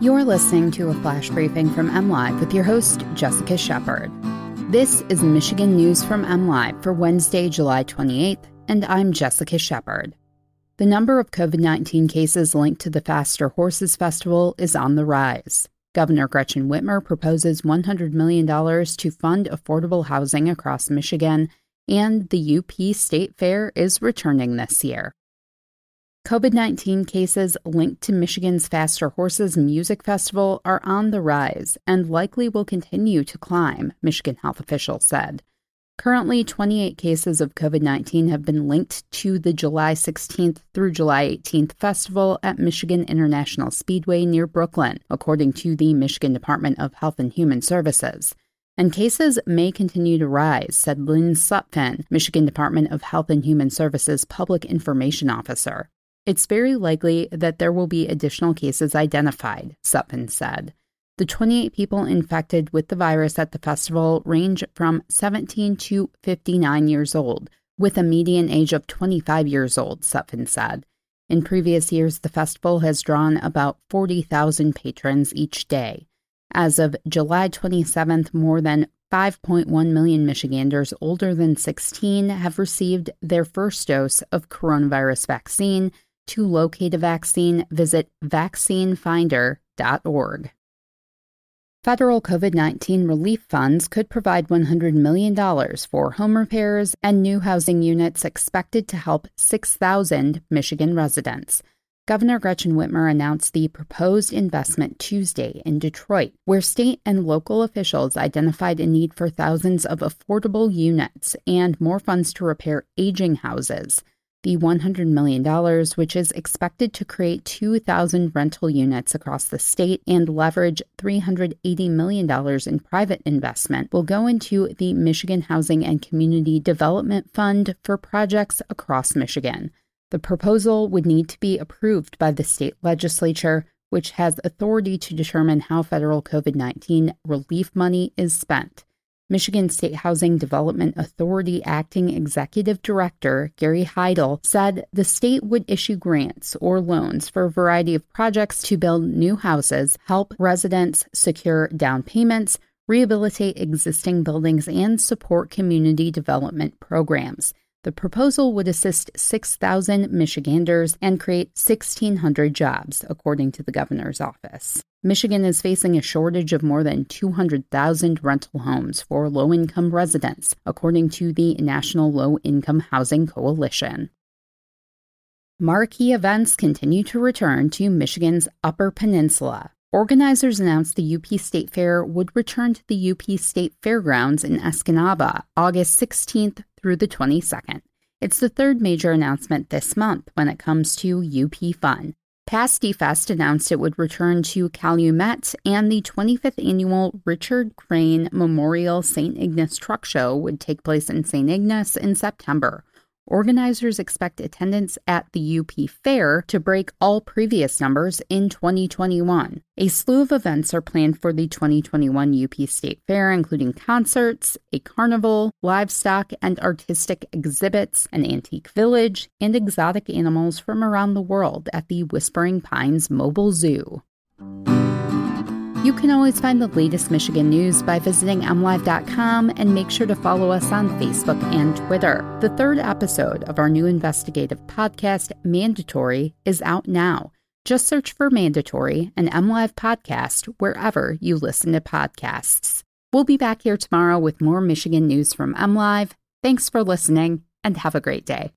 You're listening to a flash briefing from MLive with your host, Jessica Shepard. This is Michigan News from MLive for Wednesday, July 28th, and I'm Jessica Shepard. The number of COVID 19 cases linked to the Faster Horses Festival is on the rise. Governor Gretchen Whitmer proposes $100 million to fund affordable housing across Michigan, and the UP State Fair is returning this year. COVID 19 cases linked to Michigan's Faster Horses Music Festival are on the rise and likely will continue to climb, Michigan health officials said. Currently, 28 cases of COVID 19 have been linked to the July 16th through July 18th festival at Michigan International Speedway near Brooklyn, according to the Michigan Department of Health and Human Services. And cases may continue to rise, said Lynn Sutfin, Michigan Department of Health and Human Services Public Information Officer. It's very likely that there will be additional cases identified, Sutfin said. The 28 people infected with the virus at the festival range from 17 to 59 years old, with a median age of 25 years old, Sutfin said. In previous years, the festival has drawn about 40,000 patrons each day. As of July 27th, more than 5.1 million Michiganders older than 16 have received their first dose of coronavirus vaccine, to locate a vaccine, visit vaccinefinder.org. Federal COVID 19 relief funds could provide $100 million for home repairs and new housing units expected to help 6,000 Michigan residents. Governor Gretchen Whitmer announced the proposed investment Tuesday in Detroit, where state and local officials identified a need for thousands of affordable units and more funds to repair aging houses the $100 million, which is expected to create 2,000 rental units across the state and leverage $380 million in private investment, will go into the Michigan Housing and Community Development Fund for projects across Michigan. The proposal would need to be approved by the state legislature, which has authority to determine how federal COVID 19 relief money is spent. Michigan State Housing Development Authority Acting Executive Director Gary Heidel said the state would issue grants or loans for a variety of projects to build new houses, help residents secure down payments, rehabilitate existing buildings, and support community development programs. The proposal would assist 6,000 Michiganders and create 1,600 jobs, according to the governor's office. Michigan is facing a shortage of more than 200,000 rental homes for low income residents, according to the National Low Income Housing Coalition. Marquee events continue to return to Michigan's Upper Peninsula. Organizers announced the UP State Fair would return to the UP State Fairgrounds in Escanaba August 16th through the 22nd. It's the third major announcement this month when it comes to UP Fun. Pasty Fest announced it would return to Calumet, and the 25th annual Richard Crane Memorial St. Ignace Truck Show would take place in St. Ignace in September. Organizers expect attendance at the UP Fair to break all previous numbers in 2021. A slew of events are planned for the 2021 UP State Fair, including concerts, a carnival, livestock and artistic exhibits, an antique village, and exotic animals from around the world at the Whispering Pines Mobile Zoo. You can always find the latest Michigan news by visiting mlive.com and make sure to follow us on Facebook and Twitter. The third episode of our new investigative podcast, Mandatory, is out now. Just search for Mandatory, an MLive podcast, wherever you listen to podcasts. We'll be back here tomorrow with more Michigan news from MLive. Thanks for listening and have a great day.